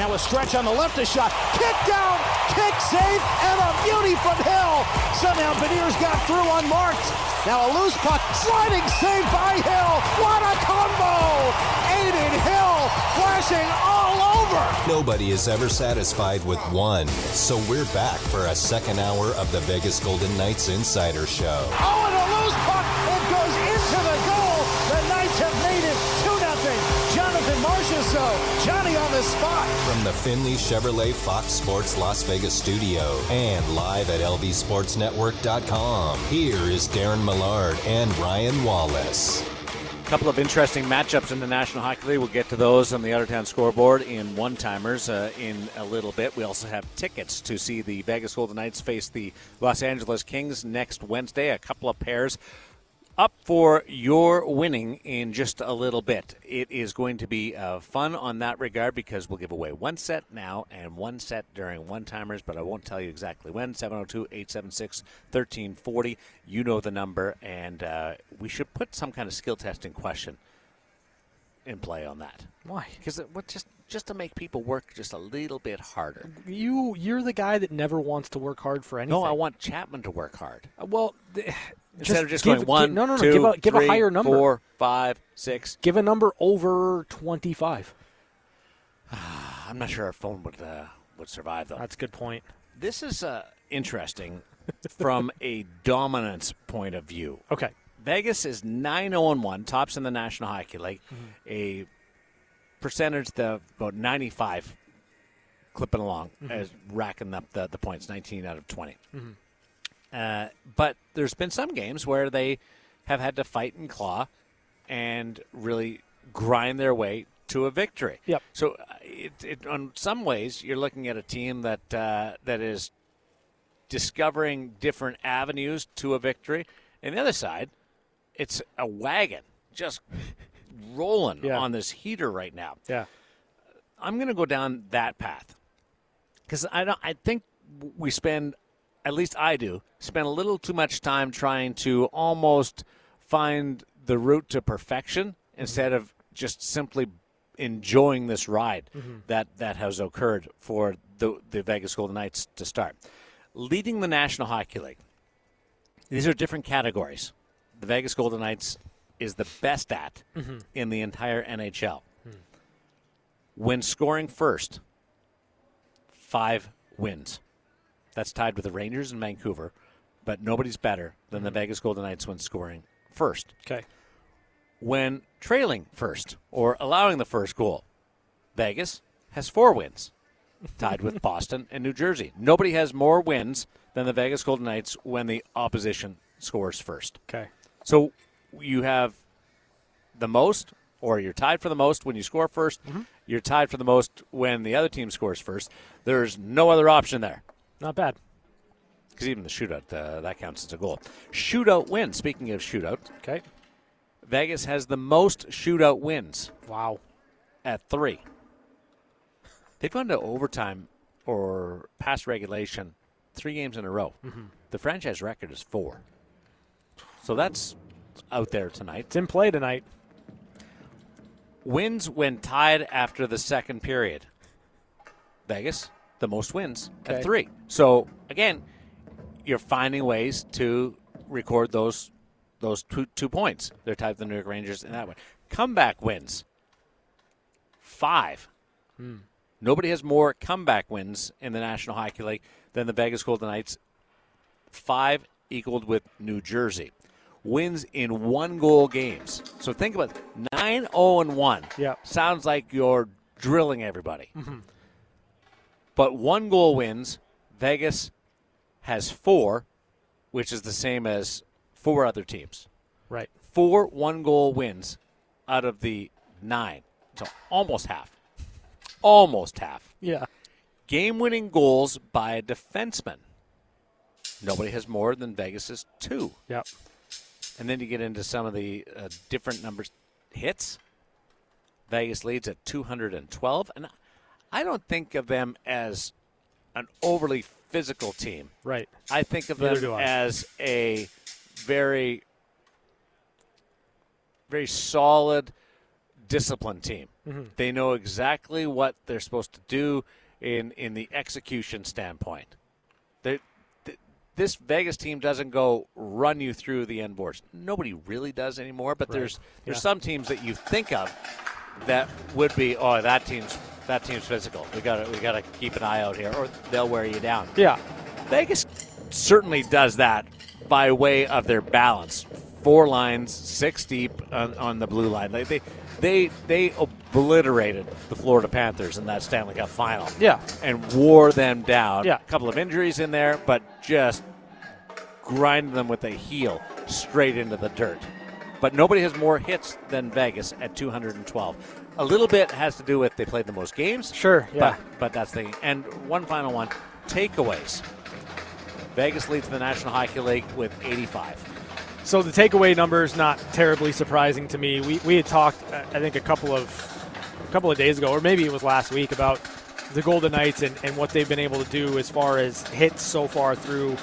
Now a stretch on the left, a shot. Kick down, kick save, and a beauty from Hill. Somehow Beniers got through unmarked. Now a loose puck, sliding save by Hill. What a combo! Adin Hill flashing all over. Nobody is ever satisfied with one, so we're back for a second hour of the Vegas Golden Knights Insider Show. Oh, and a loose puck. Marchessault, Johnny on the spot. From the Findlay Chevrolet Fox Sports Las Vegas studio and live at lvsportsnetwork.com, here is Darren Millard and Ryan Wallace. A couple of interesting matchups in the National Hockey League. We'll get to those on the Ottertown scoreboard in one timers uh, in a little bit. We also have tickets to see the Vegas Golden Knights face the Los Angeles Kings next Wednesday. A couple of pairs up for your winning in just a little bit. It is going to be uh, fun on that regard because we'll give away one set now and one set during one timers, but I won't tell you exactly when. 702 876 1340. You know the number, and uh, we should put some kind of skill testing question in play on that. Why? Because would just just to make people work just a little bit harder. You you're the guy that never wants to work hard for anything. No, I want Chapman to work hard. Uh, Well, Instead of just give- going one, give, no, no, no. two, give a give three, a higher number. four, five, six. Give a number over twenty five. I'm not sure our phone would uh, would survive though. That's a good point. This is uh, interesting from a dominance point of view. Okay. Vegas is 9 0 1, tops in the National Hockey League. Mm-hmm. A percentage of about 95 clipping along, Mm-hmm. as racking up the, the points, 19 out of 20. Uh, but there's been some games where they have had to fight and claw and really grind their way to a victory. Yep. So, uh, it, it, on some ways, you're looking at a team that uh, that is discovering different avenues to a victory. And the other side, it's a wagon just rolling Yeah. on this heater right now. Yeah. I'm going to go down that path because I don't. I think we spend, at least I do, spend a little too much time trying to almost find the route to perfection mm-hmm. instead of just simply enjoying this ride mm-hmm. that that has occurred for the the Vegas Golden Knights to start. Leading the National Hockey League. These are different categories. The Vegas Golden Knights is the best at mm-hmm. in the entire NHL hmm. when scoring first, five wins. That's tied with the Rangers and Vancouver, but nobody's better than the mm-hmm. Vegas Golden Knights when scoring first. Okay. When trailing first or allowing the first goal, Vegas has four wins, tied with Boston and New Jersey. Nobody has more wins than the Vegas Golden Knights when the opposition scores first. Okay. So you have the most, or you're tied for the most when you score 1st mm-hmm. You're tied for the most when the other team scores first. There's no other option there Not bad. because even the shootout uh, that counts as a goal. Shootout win. Speaking of shootout, Okay. Vegas has the most shootout wins Wow. at three. They've gone to overtime or past regulation three games in a row. The franchise record is four. So that's out there tonight. It's in play tonight. Wins when tied after the second period. Vegas, the most wins Okay. at three. So again, you're finding ways to record those those two, two points. They're tied with the New York Rangers in that one. Comeback wins. Five. Hmm. Nobody has more comeback wins in the National Hockey League than the Vegas Golden Knights. Five equaled with New Jersey. Wins in one goal games. So think about it. 9 0 and 1. Yep. Sounds like you're drilling everybody. Mm-hmm. But one goal wins. Vegas has four, which is the same as four other teams. Right. Four one goal wins out of the nine. So almost half. Almost half Yeah. game winning goals by a defenseman. Nobody has more than Vegas's two. Yep. And then you get into some of the uh, different numbers. Hits. Vegas leads at 212. And I don't think of them as an overly physical team. Right. I think of Neither them as a very, very solid disciplined team. Mm-hmm. They know exactly what they're supposed to do in in the execution standpoint. They, th- this Vegas team doesn't go run you through the end boards. Nobody really does anymore. But there's there's Yeah. some teams that you think of that would be oh that team's that team's physical. We got to we got to keep an eye out here, or they'll wear you down. Yeah. Vegas certainly does that by way of their balance. Four lines, six deep on, on the blue line. They, they they they obliterated the Florida Panthers in that Stanley Cup final. Yeah. and wore them down. Yeah. a couple of injuries in there, but just grinded them with a heel straight into the dirt. But nobody has more hits than Vegas at 212. A little bit has to do with they played the most games. Sure, yeah. But, but that's the and one final one takeaways. Vegas leads the National Hockey League with 85. So the takeaway number is not terribly surprising to me. We, we had talked, uh, I think, a couple of a couple of days ago, or maybe it was last week, about the Golden Knights and, and what they've been able to do as far as hits so far through,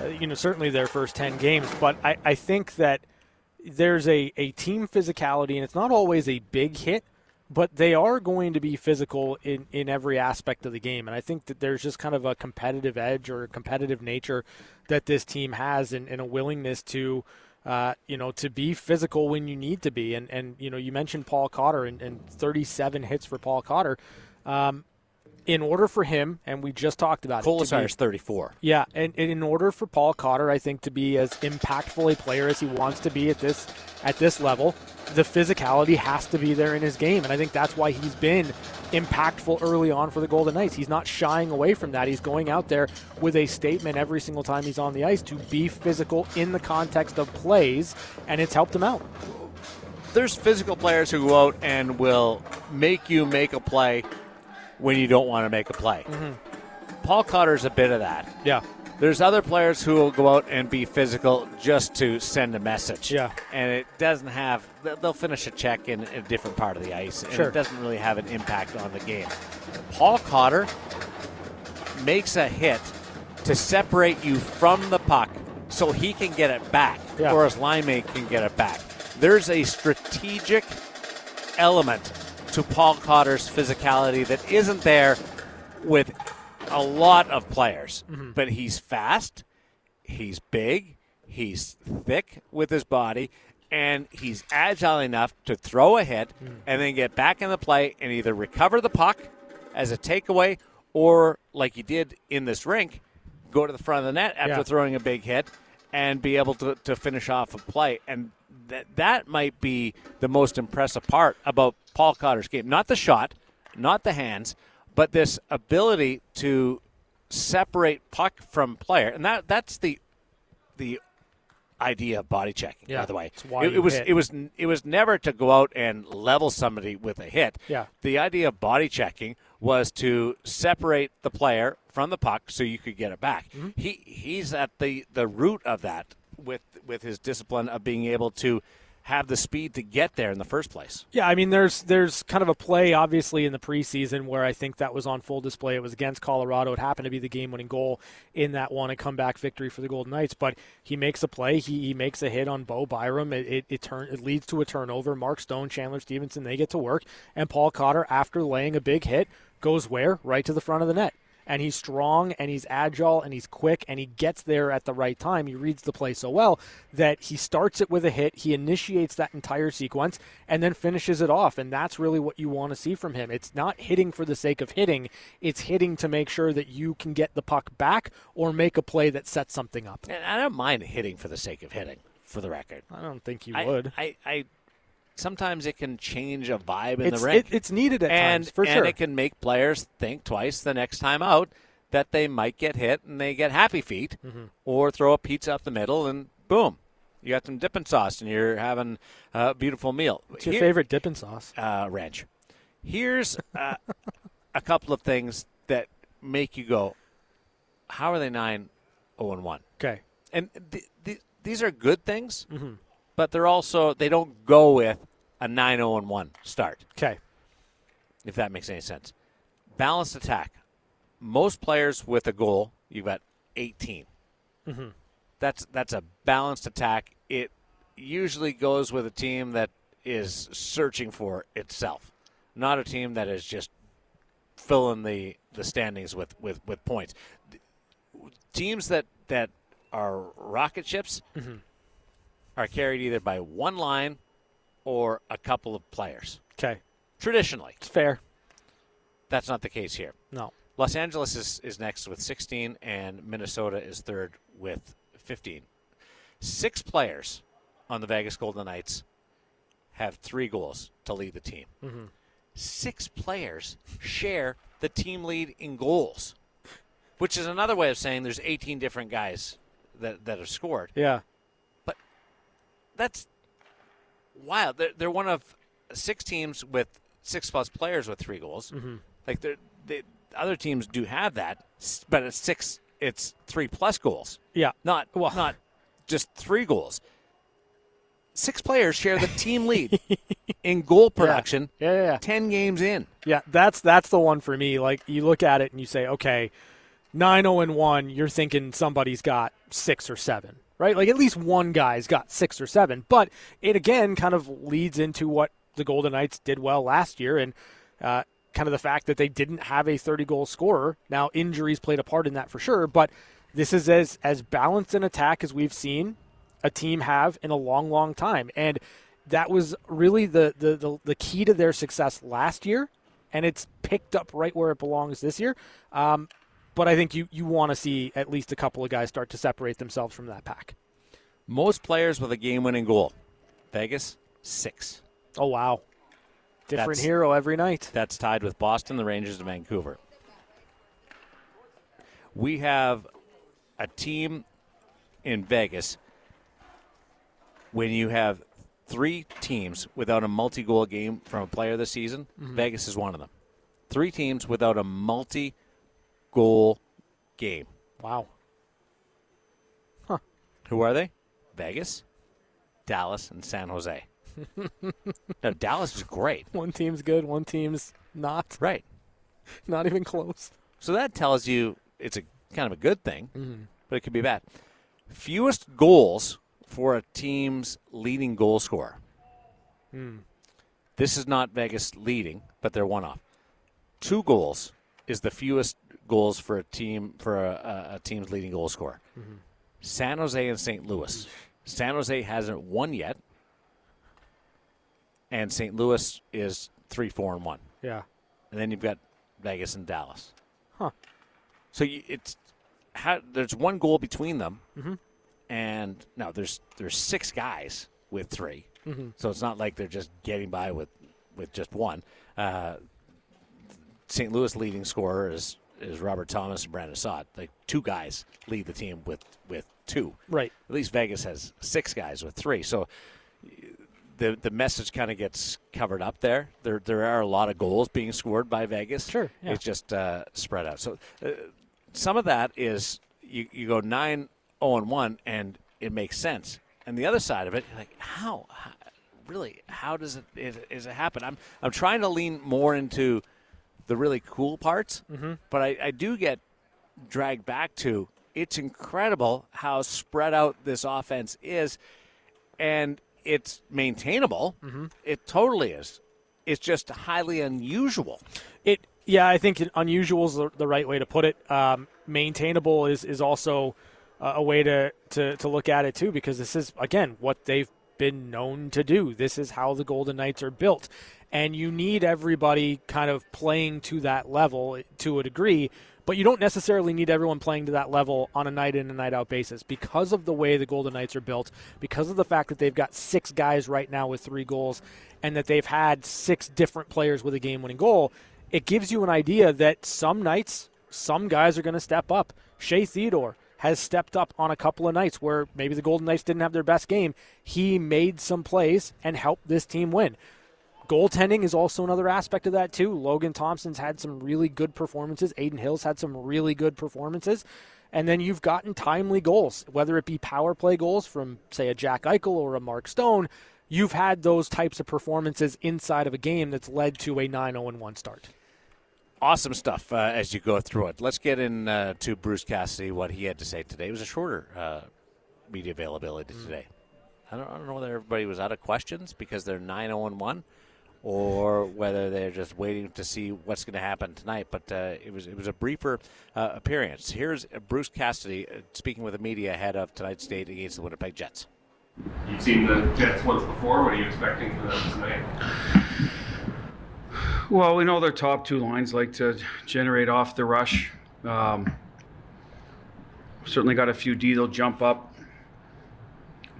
uh, you know, certainly their first 10 games. But I, I think that there's a, a team physicality, and it's not always a big hit, but they are going to be physical in, in every aspect of the game. And I think that there's just kind of a competitive edge or a competitive nature that this team has and, and a willingness to, uh, you know, to be physical when you need to be. And, and you know, you mentioned Paul Cotter and, and 37 hits for Paul Cotter. Um, in order for him, and we just talked about it, to be- Kolesar's 34. yeah, and, and in order for Paul Cotter, I think, to be as impactful a player as he wants to be at this at this level, the physicality has to be there in his game, and I think that's why he's been impactful early on for the Golden Knights. He's not shying away from that. He's going out there with a statement every single time he's on the ice to be physical in the context of plays, and it's helped him out. There's physical players who go out and will make you make a play when you don't want to make a play. Mm-hmm. Paul Cotter's a bit of that. Yeah, There's other players who will go out and be physical just to send a message. Yeah. And it doesn't have, they'll- finish a check in a different part of the ice. And Sure. it doesn't really have an impact on the game. Paul Cotter makes a hit to separate you from the puck so he can get it back Yeah. or his line mate can get it back. There's a strategic element to Paul Cotter's physicality that isn't there with a lot of players. Mm-hmm. But he's fast, he's big, he's thick with his body, and he's agile enough to throw a hit mm. and then get back in the play and either recover the puck as a takeaway or, like he did in this rink, go to the front of the net after Yeah. throwing a big hit and be able to, to finish off a play. And that that might be the most impressive part about Paul Cotter's game. Not the shot, not the hands, but this ability to separate puck from player. And that that's the the idea of body checking, Yeah. by the way. It, it was hit. it was it was never to go out and level somebody with a hit. Yeah. The idea of body checking was to separate the player from the puck so you could get it back. Mm-hmm. He he's at the the root of that with with his discipline of being able to have the speed to get there in the first place. Yeah, I mean, there's there's kind of a play, obviously, in the preseason where I think that was on full display. It was against Colorado. It happened to be the game-winning goal in that one and comeback victory for the Golden Knights. But he makes a play. He, he makes a hit on Bo Byram. It it, it, turn, it leads to a turnover. Mark Stone, Chandler Stephenson, they get to work, and Paul Cotter, after laying a big hit, goes where right to the front of the net and he's strong and he's agile and he's quick and he gets there at the right time. He reads the play so well that he starts it with a hit, he initiates that entire sequence and then finishes it off. And that's really what you want to see from him. It's not hitting for the sake of hitting, it's hitting to make sure that you can get the puck back or make a play that sets something up. And I don't mind hitting for the sake of hitting, for the record. I don't think you I, would. I, I sometimes it can change a vibe in it's, the rink. it- it's needed at and, times, for and sure. it can make players think twice the next time out that they might get hit and they get happy feet Mm-hmm. or throw a pizza up the middle and boom, you got some dipping sauce and you're having a beautiful meal. What's your Here- favorite dipping sauce? uh, ranch. Here's uh, a couple of things that make you go, how are they 9 0 1? Okay. And th- th- these are good things, Mm-hmm. But they're also, they don't go with a 9 0 1 start Okay. if that makes any sense. Balanced attack. Most players with a goal, you've got 18. Mm-hmm. That's that's a balanced attack. It usually goes with a team that is searching for itself, not a team that is just filling the, the standings with, with, with points. Teams that, that are rocket ships mm-hmm. Are carried either by one line or a couple of players. Okay, Traditionally, it's fair. that's not the case here. No. Los Angeles is, is next with 16, and Minnesota is third with 15. Six players on the Vegas Golden Knights have three goals to lead the team. Mm-hmm. Six players share the team lead in goals, which is another way of saying there's 18 different guys that, that have scored. Yeah. That's wild. They're, they're one of six teams with six plus players with three goals. Mm-hmm. Like they're, they, other teams do have that, but it's six. It's three plus goals, Yeah. not Well- not just three goals. Six players share the team lead in goal production. Yeah, yeah, yeah. Ten games in. Yeah, that's that's the one for me. Like you look at it and you say, okay, 9-0 and one. You're thinking somebody's got six or seven, right? Like at least one guy's got six or seven. But it again kind of leads into what the Golden Knights did well last year, and uh, kind of the fact that they didn't have a 30 goal scorer. Now injuries played a part in that for sure, but this is as as balanced an attack as we've seen a team have in a long, long time. And that was really the, the, the, the key to their success last year, and it's picked up right where it belongs this year. Um, but I think you, you want to see at least a couple of guys start to separate themselves from that pack. Most players with a game-winning goal. Vegas six. Oh, wow. Different That's- hero every night. That's tied with Boston, the Rangers, and Vancouver. We have a team in Vegas when you have three teams without a multi goal game from a player this season. Mm-hmm. Vegas is one of them. Three teams without a multi goal game. Wow. Huh. Who are they? Vegas, Dallas, and San Jose. now, Dallas is great. One team's good, one team's not. Right. Not even close. So that tells you it's a kind of a good thing, mm-hmm. but it could be bad. Fewest goals for a team's leading goal scorer. Hmm. This is not Vegas leading, but they're one off. Two goals is the fewest goals for a team for a, a, team's leading goal scorer. Mm-hmm. San Jose and St. Louis. San Jose hasn't won yet, and St. Louis is three, four, and one Yeah. and then you've got Vegas and Dallas. Huh. So you, it's how, there's one goal between them, mm-hmm. and no, there's there's six guys with 3 mm-hmm. So it's not like they're just getting by with with just one. Uh, St. Louis leading scorer is is Robert Thomas and Brandon Saad. Like two guys lead the team with with two. Right. At least Vegas has six guys with three. So the the message kind of gets covered up there. There there are a lot of goals being scored by Vegas. Sure, yeah. It's just uh, spread out. So uh, some of that is you, you go 9 0 and 1 and it makes sense. And the other side of it, like how, how really how does it is, is it happen? I'm I'm trying to lean more into the really cool parts, Mm-hmm. but I, I do get dragged back to it's incredible how spread out this offense is, and it's maintainable. Mm-hmm. It totally is. It's just highly unusual. It yeah, I think unusual is the, the right way to put it. Um, maintainable is is also a way to, to to look at it too, because this is again what they've been known to do. This is how the Golden Knights are built, and you need everybody kind of playing to that level eh, to a degree. But you don't necessarily need everyone playing to that level on a night in and night out basis because of the way the Golden Knights are built, because of the fact that they've got six guys right now with three goals, and that they've had six different players with a game winning goal it gives you an idea that some nights, some guys are going to step up. Shea Theodore has stepped up on a couple of nights where maybe the Golden Knights didn't have their best game. He made some plays and helped this team win. Goaltending is also another aspect of that, too. Logan Thompson's had some really good performances. Adin Hill's had some really good performances. And then you've gotten timely goals, whether it be power play goals from, say, a Jack Eichel or a Mark Stone. You've had those types of performances inside of a game that's led to a 9 0 1 start. Awesome stuff uh, as you go through it. Let's get in uh, to Bruce Cassidy, what he had to say today. It was a shorter uh, media availability today. I don't, I don't know whether everybody was out of questions because they're 9 0 1 or whether they're just waiting to see what's going to happen tonight. But uh, it was it was a briefer uh, appearance. Here's Bruce Cassidy uh, speaking with the media ahead of tonight's date against the Winnipeg Jets. You've seen the Jets once before. What are you expecting from them tonight? Well, we know their top two lines like to generate off the rush. Um, certainly got a few D. They'll jump up,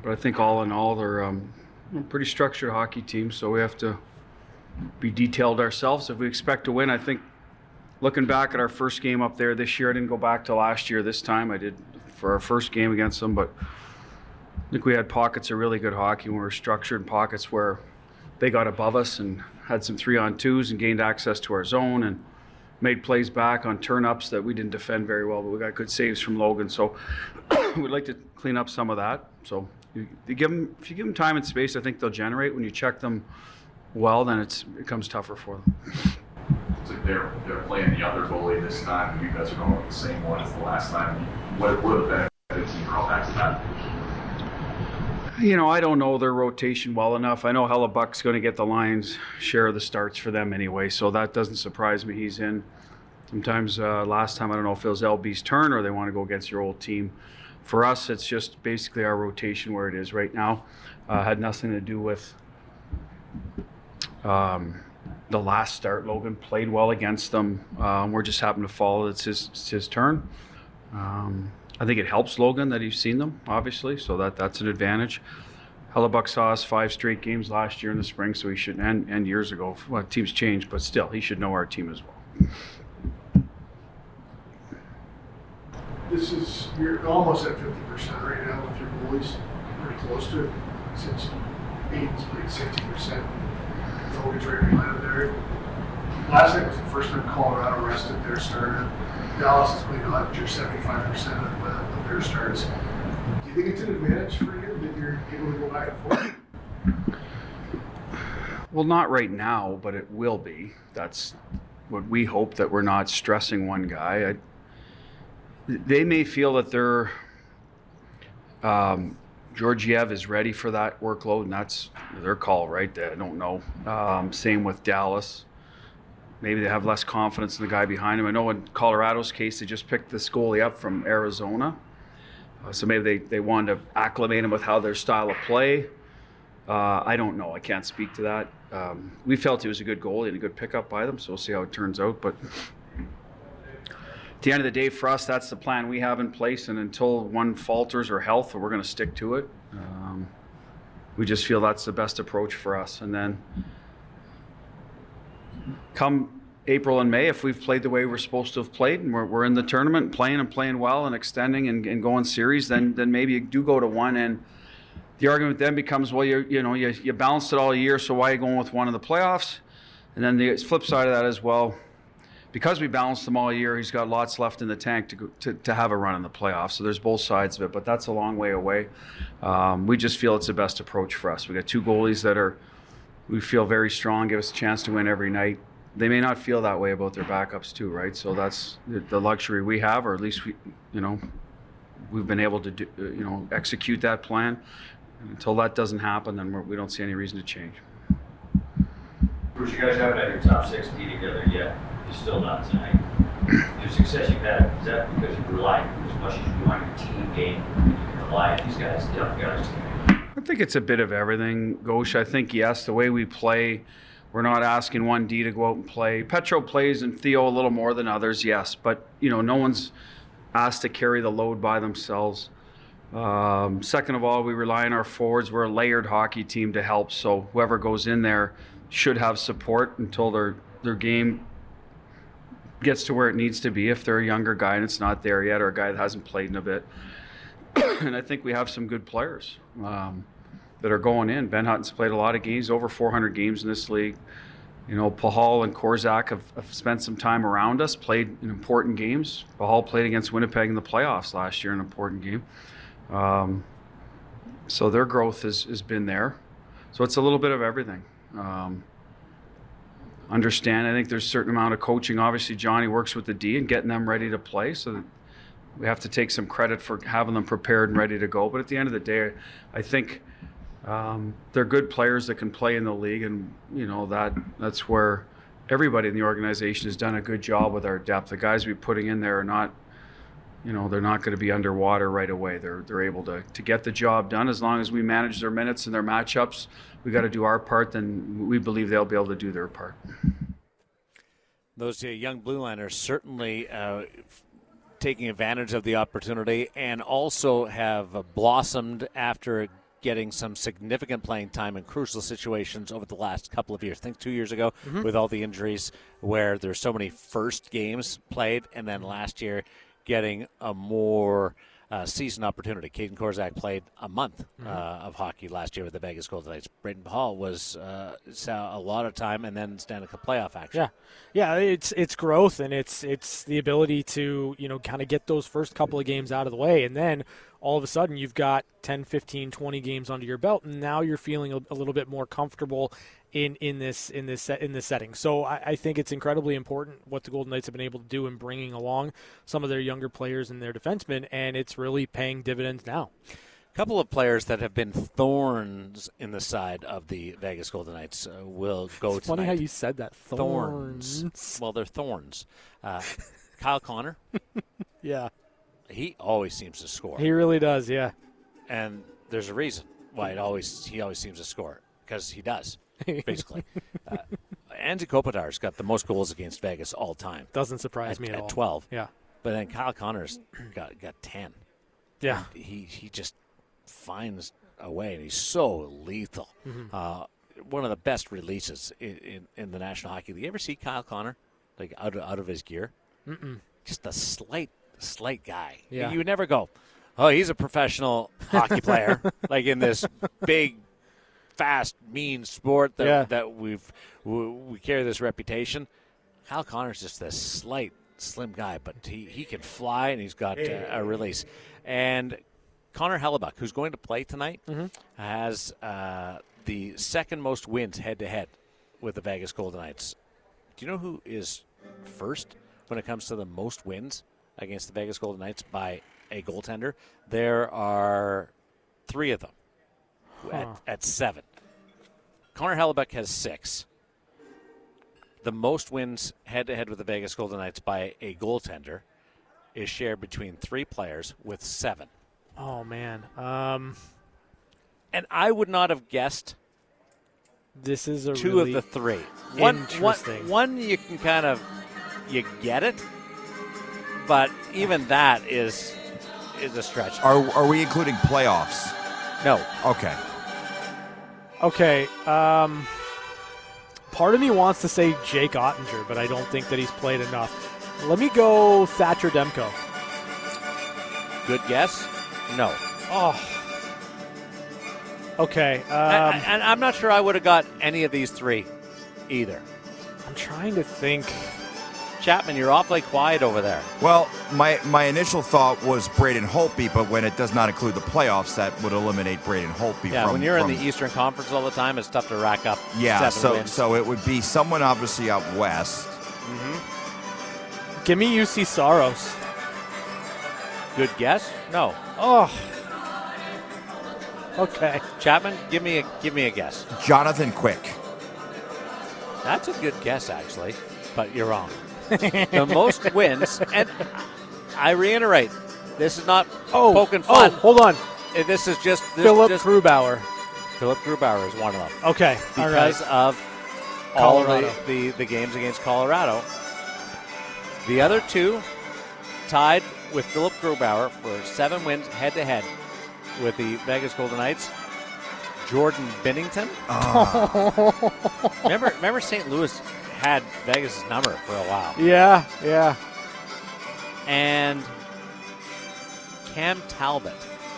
but I think all in all, they're um, a pretty structured hockey team. So we have to be detailed ourselves if we expect to win. I think looking back at our first game up there this year, I didn't go back to last year. This time I did for our first game against them, but I think we had pockets of really good hockey. when We were structured pockets where they got above us and had some three on twos and gained access to our zone and made plays back on turn ups that we didn't defend very well, but we got good saves from Logan. So we'd like to clean up some of that. So you, you give them, if you give them time and space, I think they'll generate. When you check them well, then it's, it becomes tougher for them. They're they're playing the other goalie this time. You guys are going with the same one as the last time. What what are the benefits and drawbacks of that? You know, I don't know their rotation well enough. I know Hellebuyck's going to get the Lions share of the starts for them anyway, so that doesn't surprise me. He's in. Sometimes uh, last time I don't know if it was LB's turn or they want to go against your old team. For us, it's just basically our rotation where it is right now. Uh, had nothing to do with um, the last start. Logan played well against them. Um, we're just happen to follow. It's his it's his turn. Um, I think it helps Logan that he's seen them, obviously, so that that's an advantage. Hellebuyck saw us five straight games last year in the spring, so he should and, and years ago. Well, teams change, but still, he should know our team as well. This is, you're almost at fifty percent right now with your goalies, pretty close to it, since Adin's played sixty percent. Logan's right behind there. Last night was the first time Colorado rested their starter. Dallas has played under seventy-five percent of, their starts. Do you think it's an advantage for you that you're able to go back and forth? Well, not right now, but it will be. That's what we hope that we're not stressing one guy. I, they may feel that they're um, Georgiev is ready for that workload, and that's their call, right? I don't know. Um, same with Dallas. Maybe they have less confidence in the guy behind him. I know in Colorado's case, they just picked this goalie up from Arizona. Uh, so maybe they, they wanted to acclimate him with how their style of play. Uh, I don't know. I can't speak to that. Um, we felt he was a good goalie and a good pickup by them, so we'll see how it turns out. But at the end of the day, for us, that's the plan we have in place. And until one falters or health, we're going to stick to it. Um, we just feel that's the best approach for us. And then come April and May, if we've played the way we're supposed to have played and we're, we're in the tournament, playing and playing well and extending and, and going series, then then maybe you do go to one. And the argument then becomes, well, you you know you, you balanced it all year, so why are you going with one in the playoffs? And then the flip side of that is, well, because we balanced them all year, he's got lots left in the tank to, to, to have a run in the playoffs. So there's both sides of it, but that's a long way away. Um, we just feel it's the best approach for us. We got two goalies that are, we feel very strong, give us a chance to win every night. They may not feel that way about their backups too, right? So that's the luxury we have, or at least we, you know, we've been able to do, uh, you know, execute that plan. And until that doesn't happen, then we're, we do not see any reason to change. Bruce, you guys haven't had your top six D together yet. You're still not tonight. Your success you've had, is that because you rely as much as you do on your team game, and you can rely on these guys, other guys I think it's a bit of everything, Gosh. I think, yes, the way we play, we're not asking one D to go out and play. Petro plays and Theo a little more than others, yes, but, you know, no one's asked to carry the load by themselves. Um, second of all, we rely on our forwards. We're a layered hockey team to help, so whoever goes in there should have support until their their game gets to where it needs to be. If they're a younger guy and it's not there yet, or a guy that hasn't played in a bit, and I think we have some good players um, that are going in. Ben Hutton's played a lot of games, over 400 games in this league. You know, Pachal and Korczak have, have, spent some time around us, played in important games. Pachal played against Winnipeg in the playoffs last year, an important game. Um, so their growth has, has been there. So it's a little bit of everything. Um, understand, I think there's a certain amount of coaching. Obviously, Johnny works with the D and getting them ready to play. So we have to take some credit for having them prepared and ready to go. But at the end of the day, I think um, they're good players that can play in the league, and you know that that's where everybody in the organization has done a good job with our depth. The guys we're putting in there are not, you know, they're not going to be underwater right away. They're they're able to to get the job done as long as we manage their minutes and their matchups. We got to do our part, then we believe they'll be able to do their part. Those uh, young blue liners certainly uh, taking advantage of the opportunity and also have blossomed after getting some significant playing time in crucial situations over the last couple of years. I think two years ago with all the injuries where there's so many first games played, and then last year getting a more uh, season opportunity. Kaedan Korczak played a month uh, of hockey last year with the Vegas Golden Knights. Braden Hall was uh, a lot of time and then Stanley Cup playoff action. Yeah, yeah, it's it's growth and it's it's the ability to you know kind of get those first couple of games out of the way, and then all of a sudden you've got 10, 15, 20 games under your belt, and now you're feeling a, a little bit more comfortable in in this in this set, in this setting. So I, I think it's incredibly important what the Golden Knights have been able to do in bringing along some of their younger players and their defensemen, and it's really paying dividends now. A couple of players that have been thorns in the side of the Vegas Golden Knights uh, will go It's funny tonight. how you said that. thorns. Thorns. Well, they're thorns. Uh, Kyle Connor, Yeah, he always seems to score, he really does. Yeah. and there's a reason why it always he always seems to score because he does basically. uh, Anze Kopitar's got the most goals against Vegas all time, Doesn't surprise At- me at, at all. 12. Yeah. but then Kyle Connor's got got ten. Yeah. he he just finds a way, and he's so lethal. Mm-hmm. Uh, one of the best releases in, in, in the National Hockey League. You ever see Kyle Connor like out of, out of his gear? Mm-mm. Just a slight slight guy. Yeah. you would never go, oh, he's a professional hockey player, like in this big, fast, mean sport that Yeah. that we've we, we carry this reputation. Kyle Connor's just this slight, slim guy, but he, he can fly and he's got uh, a release. And Connor Hellebuyck, who's going to play tonight, has uh, the second most wins head to head with the Vegas Golden Knights. Do you know who is first when it comes to the most wins against the Vegas Golden Knights by a goaltender? There are three of them at, at seven. Connor Hellebuyck has six. The most wins head to head with the Vegas Golden Knights by a goaltender is shared between three players with seven. Oh man. Um, And I would not have guessed this is a two really of the three. One, one, one you can kind of you get it, but even that is is a stretch. Are, are we including playoffs? No, Okay. Okay. Um, part of me wants to say Jake Oettinger, but I don't think that he's played enough. Let me go Thatcher Demko. good guess. No, Oh. Okay. Um, I- I- and I'm not sure I would have got any of these three either. I'm trying to think. Chapman, you're awfully quiet over there. Well, my, my initial thought was Braden Holtby, but when it does not include the playoffs, that would eliminate Braden Holtby. Yeah, from, when you're in the Eastern Conference all the time, it's tough to rack up. Yeah, seven so wins. so it would be someone obviously out west. Mm-hmm. Give me Juuse Saros. good guess. No, Oh. Okay. Chapman, give me a give me a guess. Jonathan Quick. That's a good guess, actually, but you're wrong. the most wins, and I reiterate, this is not Oh, poking oh, fun. hold on. Uh, This is just this Philip just, Grubauer. Philipp Grubauer is one of them Okay. all right. because of all the, Colorado. the the games against Colorado. The other two tied with Philipp Grubauer for seven wins head to head with the Vegas Golden Knights. Jordan Binnington. remember, remember St. Louis had Vegas' number for a while, Yeah. Yeah. and Cam Talbot.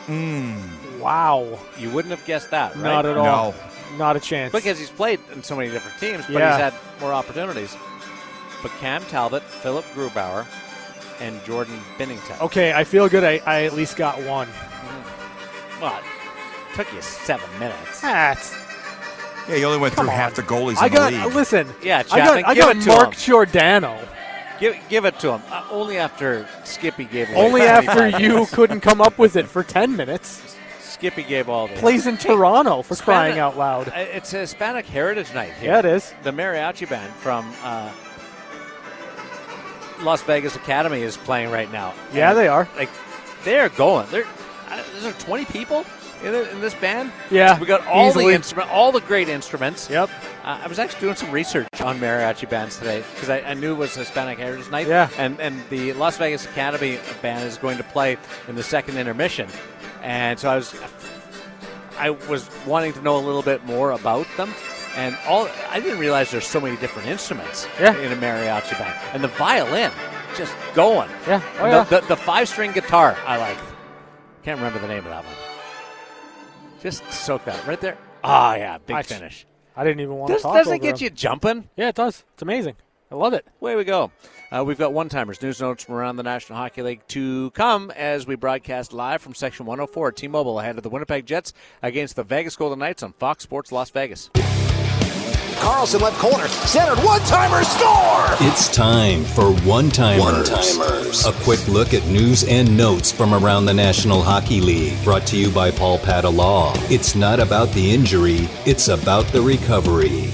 Hmm. Wow. You wouldn't have guessed that, right? Not at all. No. Not a chance. Because he's played in so many different teams, but Yeah. he's had more opportunities. But Cam Talbot, Philipp Grubauer, and Jordan Binnington. okay, I feel good. I, I at least got one. Hmm. Well, it took you seven minutes. That's. Yeah, you only went through Come half the goalies I in got. the league. Listen. Yeah, I Chapman, got. I got it to Mark him. Giordano. Give, give it to him. Uh, only after Skippy gave away Only after you couldn't come up with it for ten minutes. Skippy gave all the Plays in Toronto for crying out loud. Uh, It's a Hispanic Heritage Night here. Yeah, it is. The mariachi band from uh, Las Vegas Academy is playing right now. Yeah, And, they are. Like, they're going. They're uh, is there 20 people in, the, in this band? Yeah, we got all easily. the instrument, all the great instruments. Yep. Uh, I was actually doing some research on mariachi bands today because I, I knew it was Hispanic Heritage Night. Yeah. And and the Las Vegas Academy band is going to play in the second intermission, and so I was I was wanting to know a little bit more about them. And all I didn't realize there's so many different instruments Yeah. in a mariachi band, and the violin just going. Yeah. Oh, yeah. The, the, the five string guitar I like. Can't remember the name of that one. Just soak that right there. Oh yeah, big I- finish. I didn't even want to talk doesn't it get him. you jumping? Yeah, it does. It's amazing. I love it. Way we go. Uh, we've got one timers, news notes from around the National Hockey League to come as we broadcast live from Section 104 T Mobile ahead of the Winnipeg Jets against the Vegas Golden Knights on Fox Sports Las Vegas. Carlson left corner, centered, one timer, score! It's time for One Timers. One-timers. A quick look at news and notes from around the National Hockey League. Brought to you by Paul Padda Law. It's not about the injury, it's about the recovery.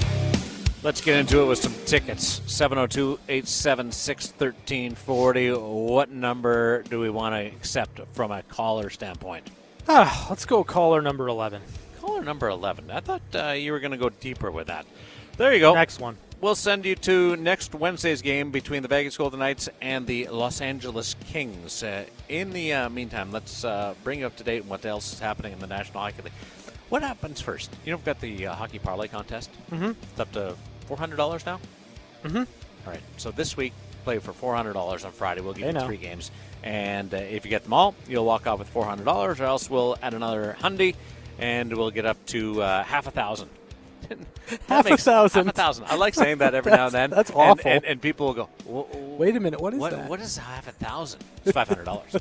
Let's get into it with some tickets. 702 876 1340. What number do we want to accept from a caller standpoint? Ah, let's go caller number 11. Caller number 11. I thought uh, you were going to go deeper with that. There you go. Next one. We'll send you to next Wednesday's game between the Vegas Golden Knights and the Los Angeles Kings. Uh, in the uh, meantime, let's uh, bring you up to date on what else is happening in the National Hockey League. What happens first? You know, we've got the uh, hockey parlay contest. Mhm. It's up to four hundred dollars now. Mhm. All right. So this week, play for four hundred dollars on Friday. We'll give Hey, you now. three games, and uh, if you get them all, you'll walk off with four hundred dollars, or else we'll add another hundy, and we'll get up to uh, half a thousand. That Half a makes- thousand. Half a thousand. I like saying that every now and then. That's- And- awful. And, and people will go, "Wha- wha- Wait a minute, what is what, that?" What is half a thousand? It's five hundred dollars.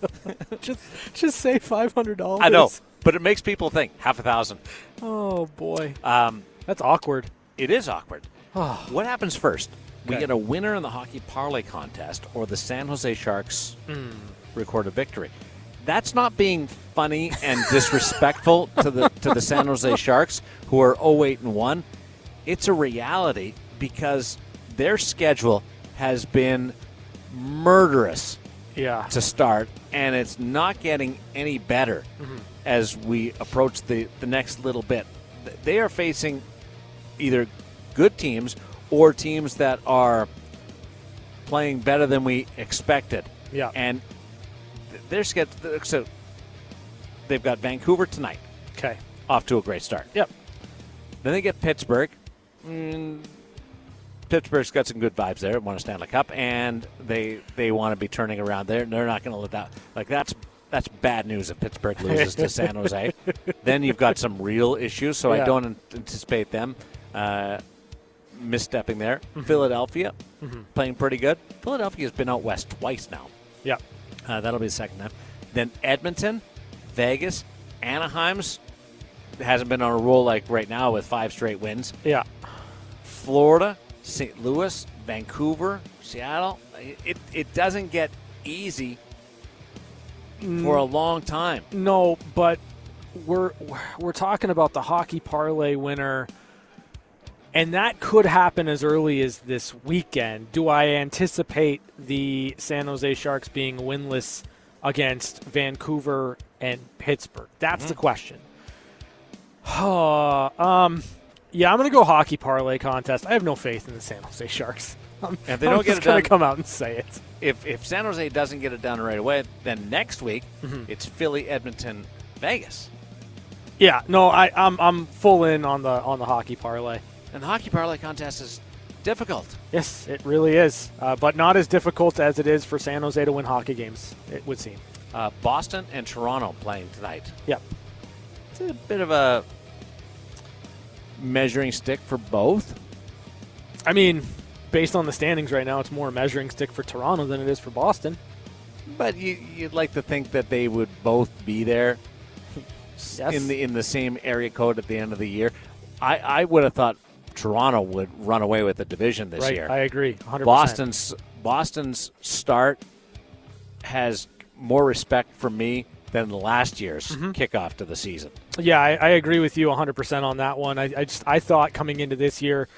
just, just say $500. I know, but it makes people think half a thousand. Oh, boy. Um, That's awkward. it is awkward. Oh. What happens first? We get a winner in the hockey parlay contest, or the San Jose Sharks Hmm. record a victory. That's not being funny and disrespectful to the to the San Jose Sharks, who are 08 and one. It's a reality because their schedule has been murderous Yeah. to start, and it's not getting any better Mm-hmm. as we approach the, the next little bit. They are facing either good teams or teams that are playing better than we expected. Yeah. And th- their schedule, so they've got Vancouver tonight, Okay. off to a great start. Yep. Then they get Pittsburgh. Mm, Pittsburgh's got some good vibes there. Won a Stanley Cup, and they they want to be turning around there. They're not going to let that like that's that's bad news if Pittsburgh loses to San Jose. Then you've got some real issues. So I don't anticipate them uh, misstepping there. Mm-hmm. Philadelphia playing pretty good. Philadelphia's been out west twice now. Yep. Uh, that'll be the second time. Then Edmonton, Vegas, Anaheim's hasn't been on a roll like right now with five straight wins. Yeah. Florida, St. Louis, Vancouver, Seattle. It, it doesn't get easy for a long time. No, but we're we're talking about the hockey parlay winner, and that could happen as early as this weekend. Do I anticipate the San Jose Sharks being winless against Vancouver and Pittsburgh? That's the question. um, yeah, I'm going to go hockey parlay contest. I have no faith in the San Jose Sharks. I'm, If they I'm don't get just it done- come out and say it. If, if San Jose doesn't get it done right away, then next week it's Philly, Edmonton, Vegas. Yeah, no, I, I'm I'm full in on the on the hockey parlay. And the hockey parlay contest is difficult. Yes, it really is, uh, but not as difficult as it is for San Jose to win hockey games. It would seem. Uh, Boston and Toronto playing tonight. Yep. It's a bit of a measuring stick for both. I mean, based on the standings right now, it's more a measuring stick for Toronto than it is for Boston. But you, you'd like to think that they would both be there Yes. in the in the same area code at the end of the year. I, I would have thought Toronto would run away with the division this right, year. I agree, 100. Boston's Boston's start has more respect for me than last year's Mm-hmm. kickoff to the season. Yeah, I, I agree with you 100% on that one. I, I just I thought coming into this year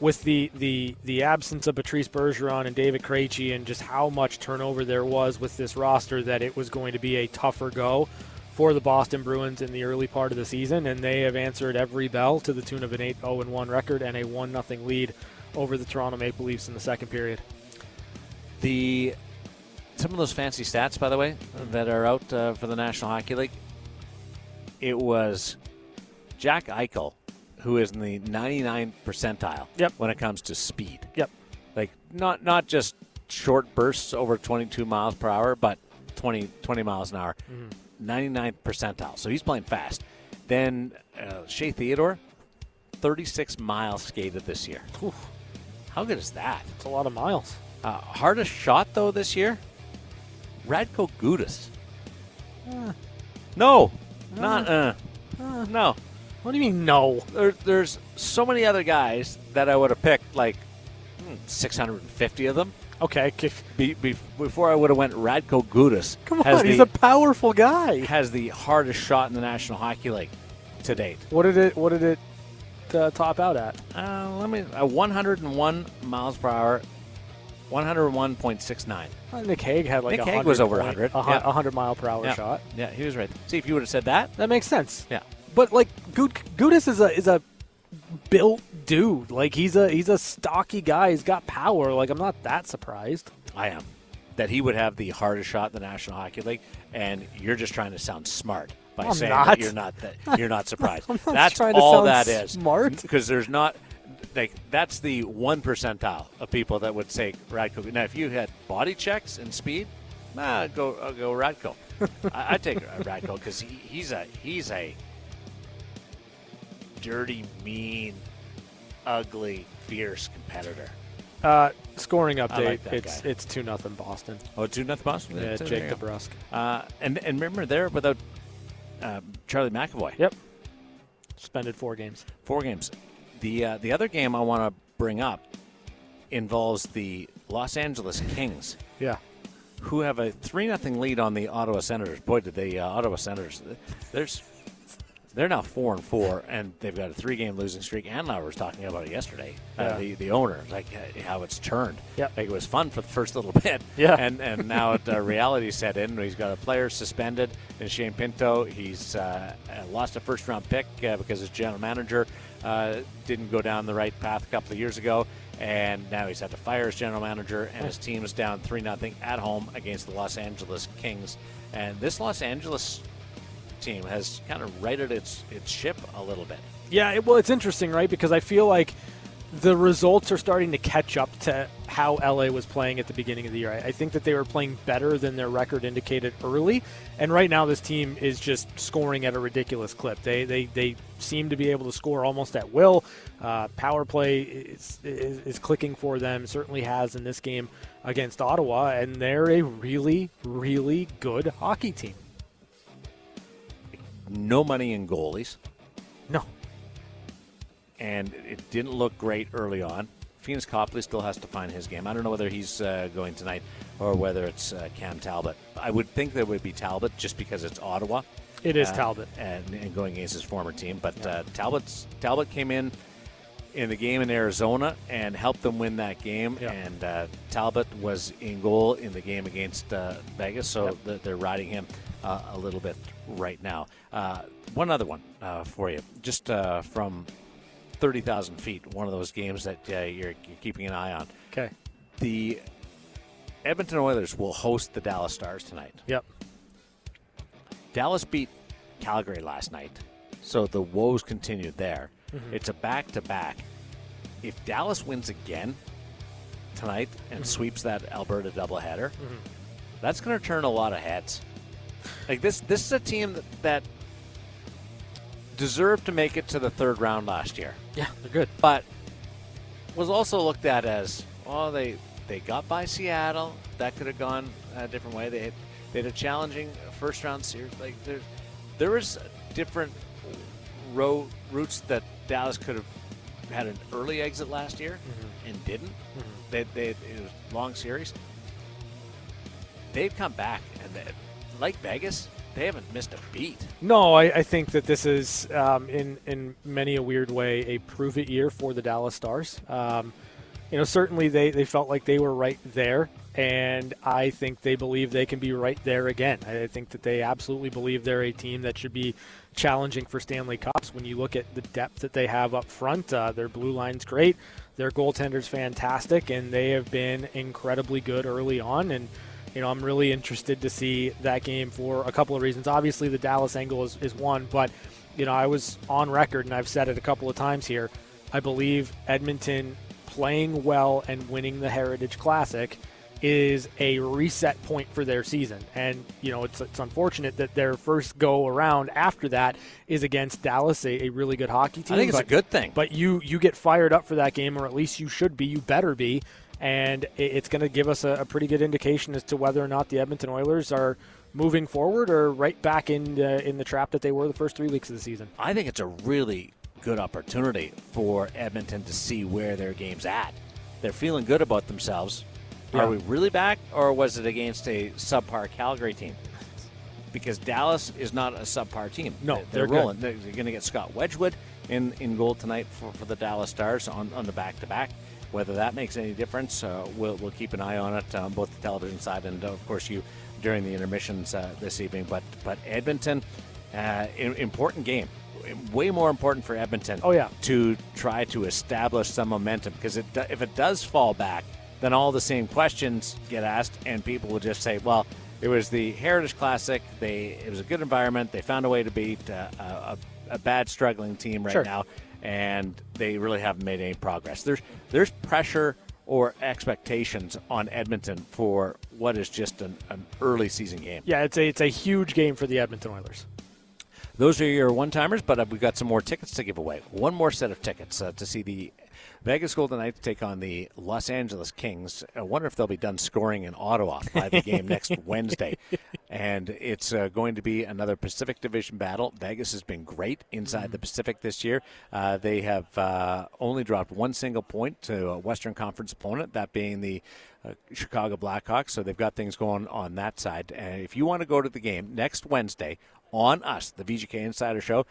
with the the the absence of Patrice Bergeron and David Krejci and just how much turnover there was with this roster that it was going to be a tougher go for the Boston Bruins in the early part of the season and they have answered every bell to the tune of an 8-0 1 record and a 1 nothing lead over the Toronto Maple Leafs in the second period. The some of those fancy stats, by the way, that are out uh, for the National Hockey League. It was Jack Eichel, who is in the 99 percentile Yep. when it comes to speed. Yep. Like not not just short bursts over 22 miles per hour, but 20 20 miles an hour. 99 percentile. So he's playing fast. Then uh, Shea Theodore, 36 miles skated this year. How good is that? It's a lot of miles. Uh, hardest shot though this year, Radko Gudas. No, not uh, no. What do you mean no? There, there's so many other guys that I would have picked, like hmm, 650 of them. Okay, Be, be, before I would have went Radko Gudas. come on, he's the, a powerful guy. He has the hardest shot in the National Hockey League to date. What did it what did it uh, top out at? Uh, let me uh, 101 miles per hour, 101.69. Uh, Nick Hague had like Nick Hague was over 100, 100, yeah. a 100 mile per hour Yeah. shot. Yeah, he was right. See, if you would have said that, That makes sense. yeah. But like Gud- Gudas is a is a built dude. Like he's a he's a stocky guy. He's got power. Like I'm not that surprised. I am. That he would have the hardest shot in the National Hockey League, and you're just trying to sound smart by I'm saying not. that you're not that you're not surprised. Not that's all that is. smart. because there's not like that's the one percentile of people that would say Radko. Now, if you had body checks and speed, nah, go I'll go Radko. I, I take Radko because he, he's a he's a dirty, mean, ugly, fierce competitor. Uh, scoring update. like that it's guy. it's two nothing Boston. Oh, two nothing Boston. Yeah, So there Jake you go. DeBrusk. Uh, and and remember there without um, Charlie McAvoy. Yep. Suspended four games. Four games. The uh, the other game I want to bring up involves the Los Angeles Kings, Yeah. who have a three nothing lead on the Ottawa Senators. Boy, did the uh, Ottawa Senators. There's they're now four and four, and they've got a three game losing streak. And I was talking about it yesterday. Uh, the the owner, like uh, how it's turned. Yep. Like it was fun for the first little bit. Yeah. And and now it, uh, reality set in. He's got a player suspended, and Shane Pinto. He's uh, uh, lost a first round pick uh, because his general manager uh, didn't go down the right path a couple of years ago, and now he's had to fire his general manager, and his team is down three nothing at home against the Los Angeles Kings. And this Los Angeles team has kind of righted its its ship a little bit. Yeah, it, well, it's interesting, right? Because I feel like the results are starting to catch up to how LA was playing at the beginning of the year. I, I think that they were playing better than their record indicated early, and right now this team is just scoring at a ridiculous clip. They they, they seem to be able to score almost at will. Uh, power play is, is, is clicking for them. Certainly has in this game against Ottawa, and they're a really really good hockey team. No money in goalies. No, and it didn't look great early on. Pheonix Copley still has to find his game. I don't know whether he's uh, going tonight or whether it's uh, Cam Talbot. I would think that it would be Talbot just because it's Ottawa. it is uh, Talbot. and, and going against his former team. But uh, Talbot's Talbot came in in the game in Arizona and helped them win that game. Yeah. And uh, Talbot was in goal in the game against uh, Vegas, so Yep. th- they're riding him uh, a little bit right now. Uh, one other one uh, for you, just uh, from thirty thousand feet. One of those games that uh, you're, you're keeping an eye on. Okay. The Edmonton Oilers will host the Dallas Stars tonight. Yep. Dallas beat Calgary last night, so the woes continued there. Mm-hmm. It's a back to back. If Dallas wins again tonight and Mm-hmm. sweeps that Alberta doubleheader, that's going to turn a lot of heads. Like this, this is a team that, that deserved to make it to the third round last year, Yeah, they're good. but was also looked at as, oh, they they got by Seattle. That could have gone a different way. They had, they had a challenging first round series. Like there, there was different row routes that Dallas could have had an early exit last year mm-hmm. and didn't. Mm-hmm. They, they, it was long series. They've come back and they, like Vegas, they haven't missed a beat. No, I, I think that this is, um, in in many a weird way, a prove it year for the Dallas Stars. Um, you know, certainly they, they felt like they were right there, and I think they believe they can be right there again. I think that they absolutely believe they're a team that should be challenging for Stanley Cups. When you look at the depth that they have up front, uh, their blue line's great, their goaltender's fantastic, and they have been incredibly good early on. And you know, I'm really interested to see that game for a couple of reasons. Obviously, the Dallas angle is, is one, but you know, I was on record and I've said it a couple of times here. I believe Edmonton playing well and winning the Heritage Classic is a reset point for their season. And, you know, it's, it's unfortunate that their first go around after that is against Dallas, a, a really good hockey team. I think it's but, a good thing. But you, you get fired up for that game, or at least you should be. You better be. And it's going to give us a, a, pretty good indication as to whether or not the Edmonton Oilers are moving forward or right back in, uh, in the trap that they were the first three weeks of the season. I think it's a really good opportunity for Edmonton to see where their game's at. They're feeling good about themselves. Yeah. Are we really back, or was it against a subpar Calgary team? Because Dallas is not a subpar team. No, they're, they're rolling. Good. They're going to get Scott Wedgewood in, in goal tonight for, for the Dallas Stars on, on the back to back. Whether that makes any difference, uh, we'll, we'll keep an eye on it on both the television side and, of course, you during the intermissions uh, this evening. But but Edmonton, uh, important game way more important for Edmonton. Oh yeah, to try to establish some momentum because it, if it does fall back, then all the same questions get asked, and people will just say, "Well, it was the Heritage Classic. They it was a good environment. They found a way to beat uh, a, a, bad struggling team right sure. now, and they really haven't made any progress. There's there's pressure." Or expectations on Edmonton for what is just an, an early season game. Yeah, it's a it's a huge game for the Edmonton Oilers. Those are your one timers, but we've got some more tickets to give away. One more set of tickets uh, to see the Vegas Golden Knights take on the Los Angeles Kings. I wonder if they'll be done scoring in Ottawa by the game next Wednesday. And it's uh, going to be another Pacific Division battle. Vegas has been great inside mm-hmm. the Pacific this year. Uh, they have uh, only dropped one single point to a Western Conference opponent, that being the uh, Chicago Blackhawks. So they've got things going on that side. And if you want to go to the game next Wednesday on us, the VGK Insider Show,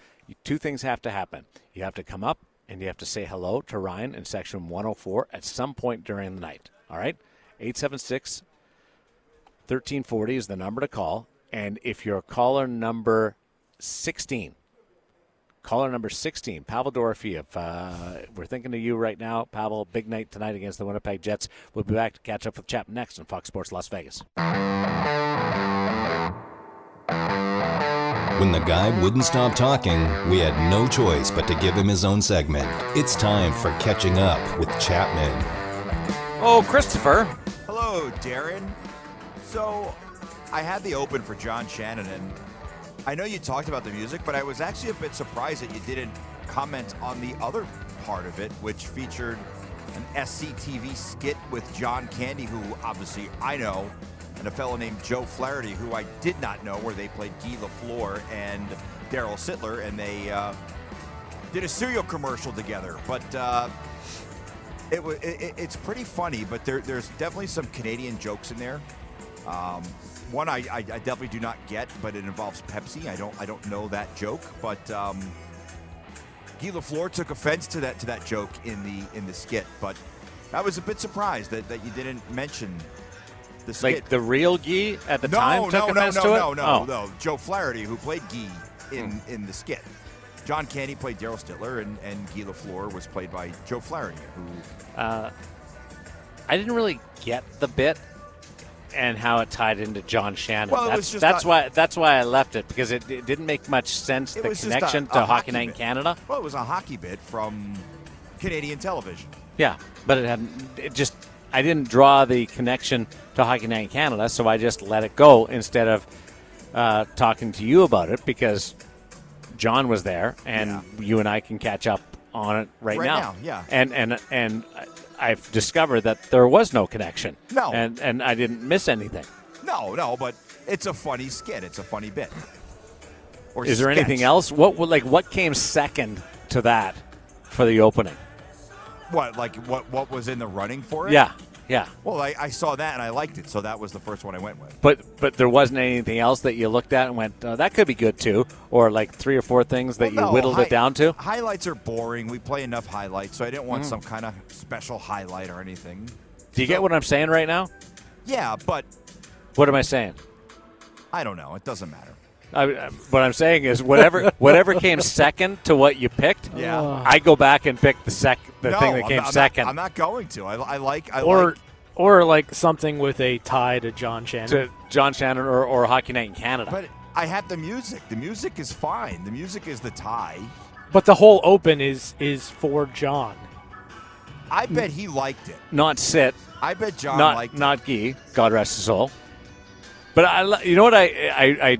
two things have to happen. You have to come up and you have to say hello to Ryan in section 104 at some point during the night. All right? 876 1340 is the number to call. And if you're caller number 16, caller number 16, Pavel Dorofeev, uh, we're thinking of you right now. Pavel, big night tonight against the Winnipeg Jets. We'll be back to catch up with Chap next on Fox Sports Las Vegas. When the guy wouldn't stop talking, we had no choice but to give him his own segment. It's time for Catching Up with Chapman. Oh, Christopher. Hello, Darren. So, I had the open for John Shannon, and I know you talked about the music, but I was actually a bit surprised that you didn't comment on the other part of it, which featured an SCTV skit with John Candy, who obviously I know and a fellow named Joe Flaherty, who I did not know, where they played Guy Lafleur and Daryl Sittler, and they uh, did a cereal commercial together. But uh, it, it, it's pretty funny, but there, there's definitely some Canadian jokes in there. Um, one I, I, I, definitely do not get, but it involves Pepsi. I don't I don't know that joke, but um, Guy Lafleur took offense to that to that joke in the in the skit. But I was a bit surprised that, that you didn't mention the skit. Like the real Guy at the no, time no, took no, offense no, to no, it? no, oh. no. Joe Flaherty, who played Guy in, hmm. in the skit. John Candy played Daryl Sittler, and, and Guy Lafleur was played by Joe Flaherty, who. Uh, I didn't really get the bit and how it tied into John Shannon. Well, that's that's why that's why I left it because it, it didn't make much sense the connection a, to a Hockey Night bit. in Canada. Well, it was a hockey bit from Canadian television. Yeah, but it had it just I didn't draw the connection to Hockey Night in Canada, so I just let it go instead of uh, talking to you about it because John was there, and Yeah. you and I can catch up on it right, Right now, yeah. And and and I've discovered that there was no connection. No. and and I didn't miss anything. No, no, but it's a funny skit. It's a funny bit. Or Is there anything else? What like what came second to that for the opening? What like what what was in the running for it? Yeah. Yeah. Well, I, I saw that and I liked it, so that was the first one I went with. But but there wasn't anything else that you looked at and went, oh, that could be good too, or like three or four things that Well, you no, whittled hi- it down to. Highlights are boring. We play enough highlights, so I didn't Mm. want some kind of special highlight or anything. Do you get what I'm saying right now? Yeah, but What am I saying? I don't know. It doesn't matter. I, I- what I'm saying is whatever whatever came second to what you picked. Yeah. I go back and pick the sec the no, thing that I'm came not, I'm not- second I'm not going to. I, I like. I or like. or like something with a tie to John Shannon. to John Shannon or, or Hockey Night in Canada. But I have the music. The music is fine. The music is the tie. But the whole open is is for John. I bet he liked it. not sit, I bet John not liked it. not Guy. God rest his soul. But I, you know what I I, I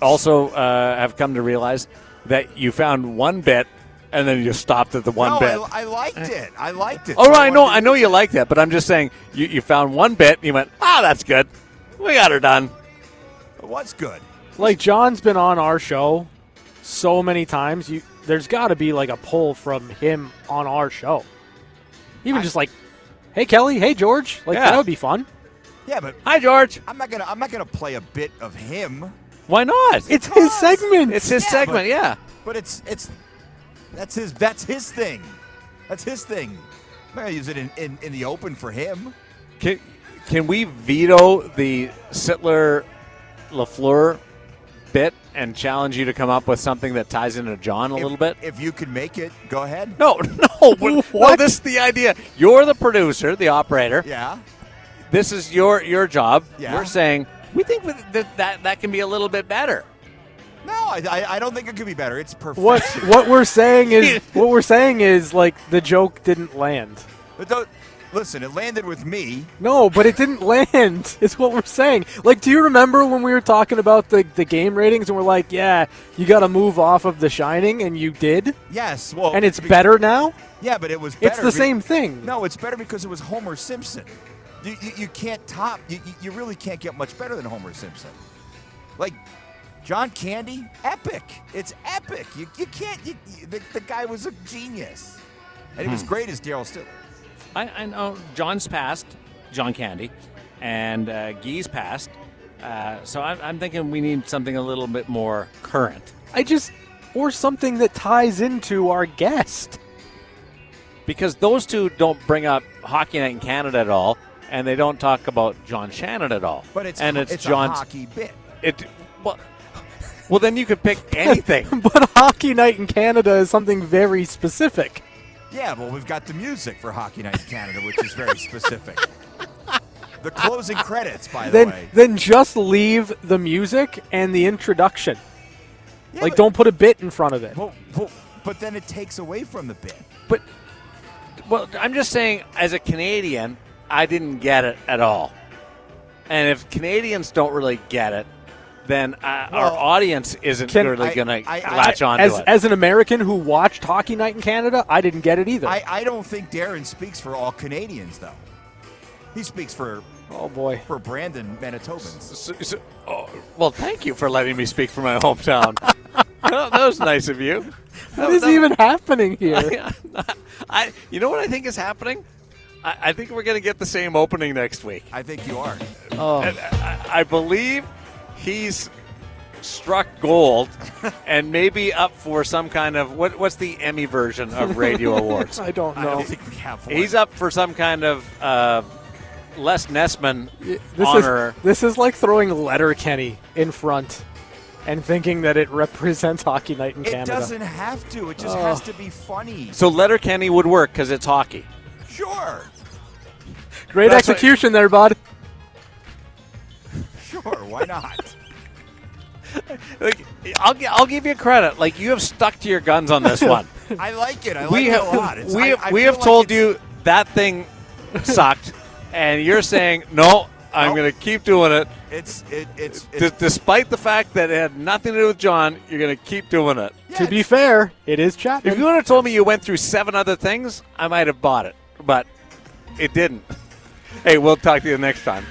also uh, have come to realize that you found one bit and then you just stopped at the one no, bit. I, I liked it. I liked it. Oh, So I know, I know you like that, but I'm just saying you, you found one bit. And you went, ah, that's good. We got her done. It was good. Like John's been on our show so many times. You there's got to be like a pull from him on our show. Even I- just like, hey Kelly, hey George, like Yeah. that would be fun. Yeah, but Hi, George. I'm not gonna. I'm not gonna play a bit of him. Why not? It's his segment. it's his Yeah, segment. but- yeah. But it's it's that's his that's his thing. That's his thing. I'm not gonna use it in, in, in the open for him. Can, can we veto the Sittler Lafleur bit and challenge you to come up with something that ties into John a If- little bit? If you can make it, go ahead. No, no, no. This is the idea. You're the producer, the operator. Yeah. This is your your job. Yeah. We're saying we think that that that can be a little bit better. No, I, I, I don't think it could be better. It's perfect. What what we're saying is what we're saying is like the joke didn't land. But don't, listen, it landed with me. No, but it didn't land. It's what we're saying. Like, do you remember when we were talking about the the game ratings and we're like, yeah, you got to move off of The Shining, and you did, Yes. Well, and it's be- better now. Yeah, but it was. Better It's the be- same thing. No, it's better because it was Homer Simpson. You, you, you can't top. You, you- you really can't get much better than Homer Simpson. Like John Candy, epic. It's epic. You, you can't. You, you- the, the guy was a genius, and he was great as Daryl Stiller. I, I know John's passed, John Candy, and uh, Guy's passed. Uh, so I'm, I'm thinking we need something a little bit more current. I just or something that ties into our guest. because those two don't bring up Hockey Night in Canada at all, and they don't talk about John Shannon at all. But it's and ho- it's, it's John's. a hockey bit. It well, well, then you could pick anything. But Hockey Night in Canada is something very specific. Yeah, well, we've got the music for Hockey Night in Canada, which is very specific. the closing credits, by the Then way. then just leave the music and the introduction. Yeah, like but- don't put a bit in front of it. Well, well, but then it takes away from the bit. but well, I'm just saying, as a Canadian, I didn't get it at all. And if Canadians don't really get it, then uh, our audience isn't can- really going to I- I- latch on as as an American who watched Hockey Night in Canada, I didn't get it either. I, I don't think Darren speaks for all Canadians, though. He speaks for oh boy. for Brandon Manitobans. So- so- oh, well, thank you for letting me speak for my hometown. that was nice of you. What is even happening here? I, you know what I think is happening? I, I think we're going to get the same opening next week. I think you are. Oh. And I, I believe he's struck gold and maybe up for some kind of what, what's the Emmy version of Radio Awards? I don't I know. don't think we have one. He's up for some kind of uh, Les Nessman This honor. is this is like throwing Letterkenny in front and thinking that it represents Hockey Night in it Canada. It doesn't have to. It just has to be funny. so Letterkenny would work because it's hockey. Sure. Great That's what- execution there, bud. Sure. Why not? Like, I'll, I'll give you credit. Like you have stuck to your guns on this one. I like it. I like we it have a lot. It's, we, I, I we have like told it's- you that thing sucked, and you're saying no. I'm Nope. going to keep doing it, It's it, it's, D- it's despite the fact that it had nothing to do with John. You're going to keep doing it. yeah, to be fair, it is Chapman. If you would have told me you went through seven other things, I might have bought it, but it didn't. Hey, we'll talk to you next time.